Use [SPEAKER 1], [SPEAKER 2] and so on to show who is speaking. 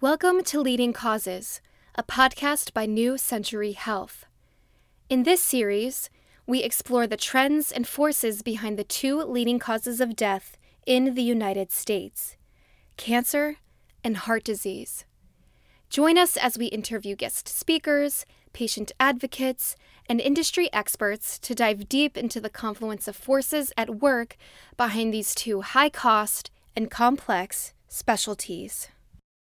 [SPEAKER 1] Welcome to Leading Causes, a podcast by New Century Health. In this series, we explore the trends and forces behind the two leading causes of death in the United States cancer and heart disease. Join us as we interview guest speakers, patient advocates, and industry experts to dive deep into the confluence of forces at work behind these two high cost and complex specialties.